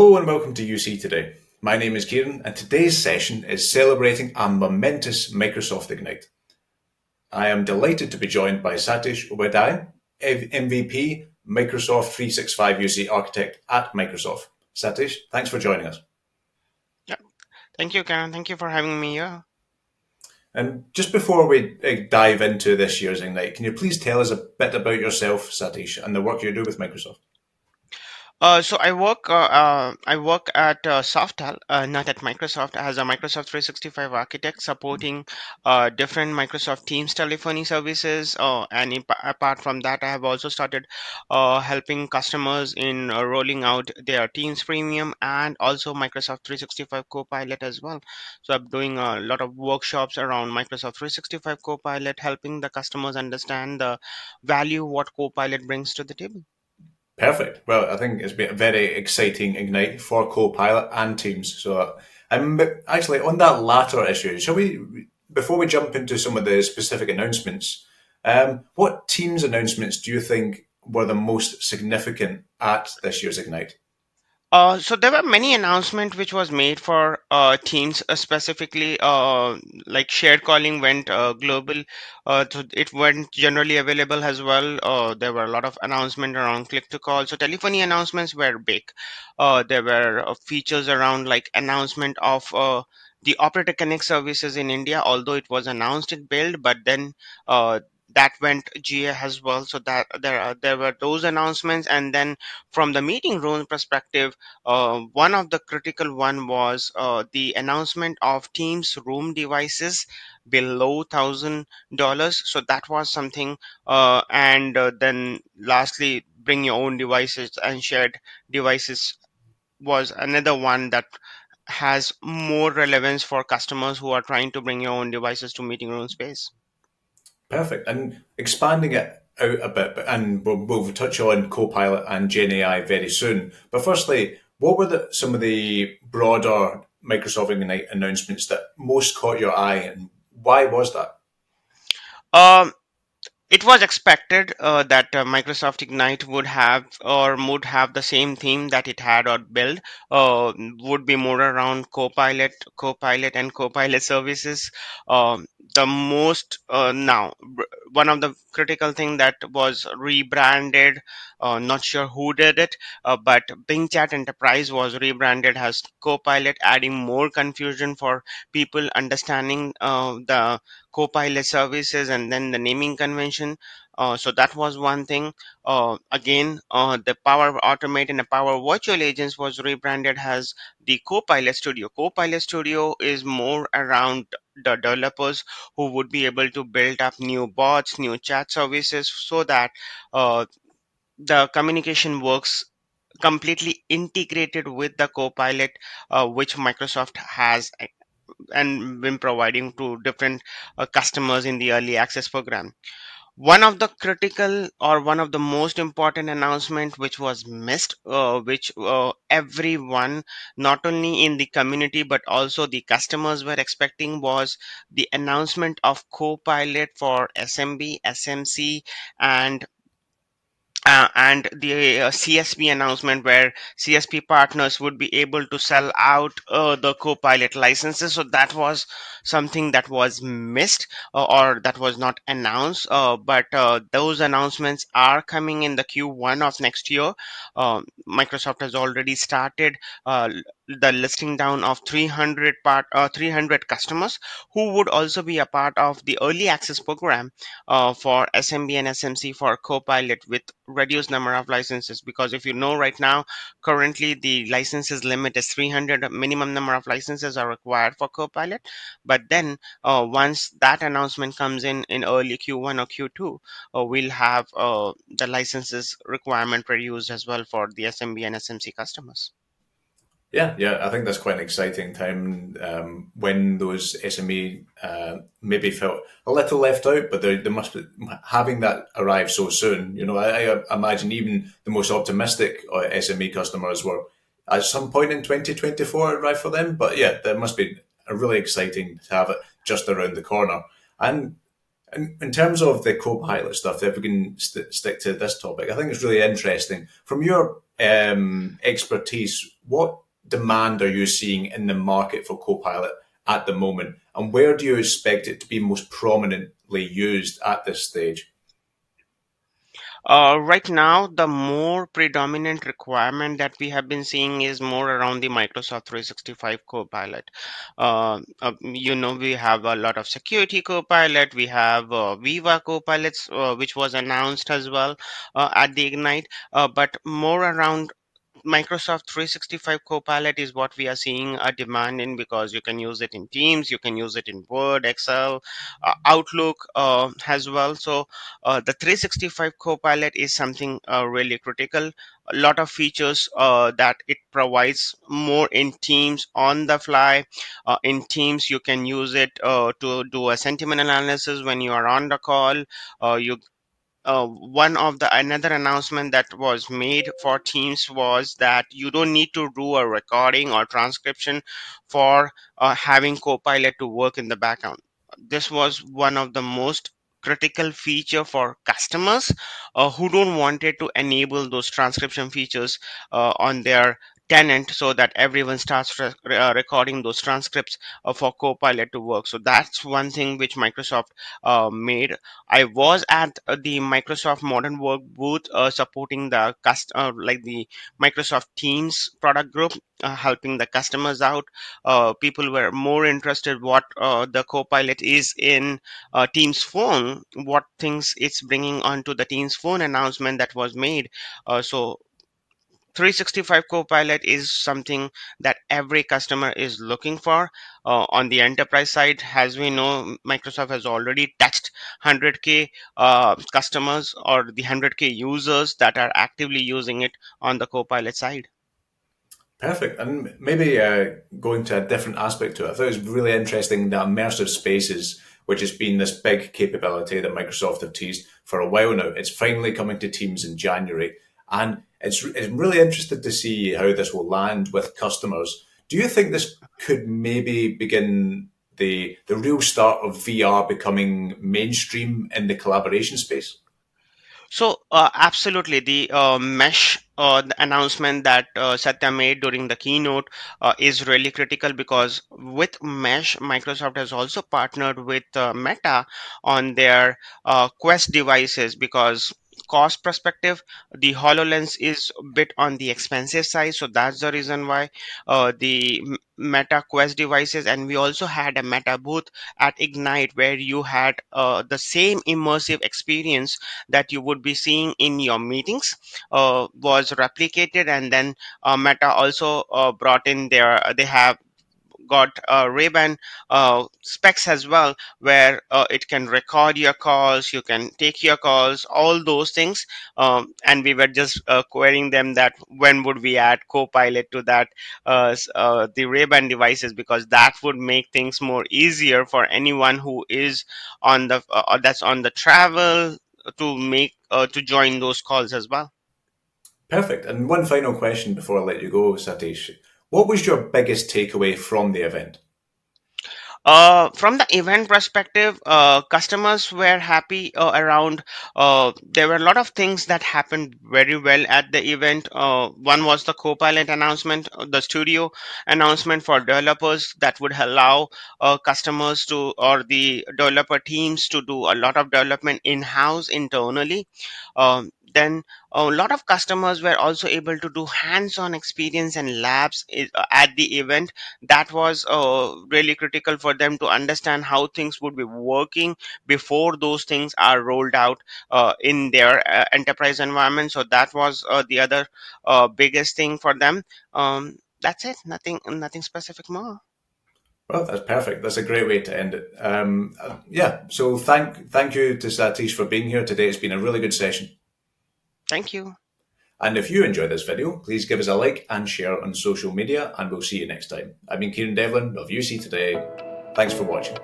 Hello and welcome to UC Today. My name is Kieran and today's session is celebrating a momentous Microsoft Ignite. I am delighted to be joined by Satish Upadhyay, MVP, Microsoft 365 UC Architect at Microsoft. Satish, thanks for joining us. Yeah, thank you, Kieran. Thank you for having me here. And just before we uh, dive into this year's Ignite, can you please tell us a bit about yourself, Satish, and the work you do with Microsoft? Uh, so I work uh, uh, I work at uh, Softel, uh, not at Microsoft, as a Microsoft 365 architect, supporting uh, different Microsoft Teams telephony services. Uh, and apart from that, I have also started uh, helping customers in uh, rolling out their Teams Premium and also Microsoft 365 Copilot as well. So I'm doing a lot of workshops around Microsoft 365 Copilot, helping the customers understand the value what Copilot brings to the table. Perfect. Well, I think it's been a very exciting ignite for Copilot and Teams. So, um, actually on that latter issue, shall we? Before we jump into some of the specific announcements, um, what Teams announcements do you think were the most significant at this year's Ignite? Uh, so there were many announcements which was made for uh, Teams uh, specifically, uh, like shared calling went uh, global. Uh, so it went generally available as well. Uh, there were a lot of announcements around click to call. So telephony announcements were big. Uh, there were uh, features around like announcement of uh, the operator connect services in India, although it was announced in build, but then uh, that went GA as well. So that there are, there were those announcements, and then from the meeting room perspective, uh, one of the critical one was uh, the announcement of Teams room devices below thousand dollars. So that was something, uh, and uh, then lastly, bring your own devices and shared devices was another one that has more relevance for customers who are trying to bring your own devices to meeting room space. Perfect. And expanding it out a bit, and we'll, we'll touch on Copilot and Gen AI very soon. But firstly, what were the, some of the broader Microsoft Ignite announcements that most caught your eye, and why was that? Um, it was expected uh, that uh, Microsoft Ignite would have or would have the same theme that it had or build uh, would be more around Copilot, Copilot, and Copilot services. Um, the most uh, now one of the critical thing that was rebranded uh, not sure who did it uh, but bing chat enterprise was rebranded as copilot adding more confusion for people understanding uh, the copilot services and then the naming convention uh, so that was one thing. Uh, again, uh, the Power Automate and the Power Virtual Agents was rebranded as the Copilot Studio. Copilot Studio is more around the developers who would be able to build up new bots, new chat services, so that uh, the communication works completely integrated with the Copilot, uh, which Microsoft has and been providing to different uh, customers in the early access program one of the critical or one of the most important announcement which was missed uh, which uh, everyone not only in the community but also the customers were expecting was the announcement of copilot for smb smc and uh, and the uh, CSP announcement where CSP partners would be able to sell out uh, the Copilot licenses. So that was something that was missed uh, or that was not announced. Uh, but uh, those announcements are coming in the Q1 of next year. Microsoft has already started the listing down of 300 part 300 customers who would also be a part of the early access program for SMB and SMC for Copilot with reduced number of licenses. Because if you know right now currently the licenses limit is 300 minimum number of licenses are required for copilot. But then uh, once that announcement comes in in early q1 or q2 uh, we'll have uh, the licenses requirement reduced as well for the smb and smc customers yeah, yeah, I think that's quite an exciting time um, when those SME uh, maybe felt a little left out, but they, they must be having that arrive so soon. You know, I, I imagine even the most optimistic uh, SME customers were at some point in 2024 arrive for them. But yeah, that must be really exciting to have it just around the corner. And in, in terms of the co-pilot stuff, if we can st- stick to this topic, I think it's really interesting from your um, expertise, what demand are you seeing in the market for Copilot at the moment? And where do you expect it to be most prominently used at this stage? Uh, right now, the more predominant requirement that we have been seeing is more around the Microsoft 365 Copilot. Uh, uh, you know, we have a lot of security Copilot. We have uh, Viva Copilots, uh, which was announced as well uh, at the Ignite. Uh, but more around Microsoft 365 Copilot is what we are seeing a demand in because you can use it in Teams, you can use it in Word, Excel, uh, Outlook uh, as well. So uh, the 365 Copilot is something uh, really critical. A lot of features uh, that it provides more in Teams on the fly. Uh, in Teams, you can use it to do a sentiment analysis when you are on the call. you uh, one of the another announcement that was made for teams was that you don't need to do a recording or transcription for uh, having copilot to work in the background. This was one of the most critical feature for customers uh, who don't wanted to enable those transcription features uh, on their tenant so that everyone starts re- uh, recording those transcripts uh, for copilot to work. So that's one thing which microsoft uh, made. I was at uh, the microsoft modern work booth uh, supporting the cust- uh, like the microsoft teams product group helping the customers out. People were more interested what the copilot is in teams phone what things it's bringing onto the teams phone announcement that was made. So 365 Copilot is something that every customer is looking for. Uh, on the enterprise side, as we know, Microsoft has already touched 100K uh, customers or the 100K users that are actively using it on the Copilot side. Perfect. And maybe uh, going to a different aspect to it, I thought it was really interesting that immersive spaces, which has been this big capability that Microsoft have teased for a while now, it's finally coming to Teams in January. And it's, it's really interested to see how this will land with customers. Do you think this could maybe begin the the real start of VR becoming mainstream in the collaboration space? So, uh, absolutely, the uh, mesh uh, the announcement that uh, Satya made during the keynote uh, is really critical because with mesh, Microsoft has also partnered with uh, Meta on their Quest devices because cost perspective, the HoloLens is a bit on the expensive side. So that's the reason why uh, the Meta Quest devices, and we also had a Meta booth at Ignite where you had uh, the same immersive experience that you would be seeing in your meetings uh, was replicated, and then uh, Meta also uh, brought in their they have got uh, Ray-Ban uh, specs as well, where uh, it can record your calls, you can take your calls, all those things. Um, and we were just uh, querying them that when would we add Copilot to that uh, uh, the Ray-Ban devices because that would make things more easier for anyone who is on the that's on the travel to make to join those calls as well. Perfect. And one final question before I let you go, Satish. What was your biggest takeaway from the event? Uh, from the event perspective, uh, customers were happy uh, around. Uh, there were a lot of things that happened very well at the event. Uh, one was the Copilot announcement, uh, the studio announcement for developers that would allow customers to or the developer teams to do a lot of development in house internally. Um, then a lot of customers were also able to do hands-on experience and labs uh, at the event that was uh, really critical for them to understand how things would be working before those things are rolled out uh, in their uh, enterprise environment so that was uh, the other uh, biggest thing for them um, that's it nothing nothing specific more well, that's perfect. That's a great way to end it. Um, yeah. So thank thank you to Satish for being here today. It's been a really good session. Thank you. And if you enjoy this video, please give us a like and share on social media, and we'll see you next time. I've been Kieran Devlin of UC Today. Thanks for watching.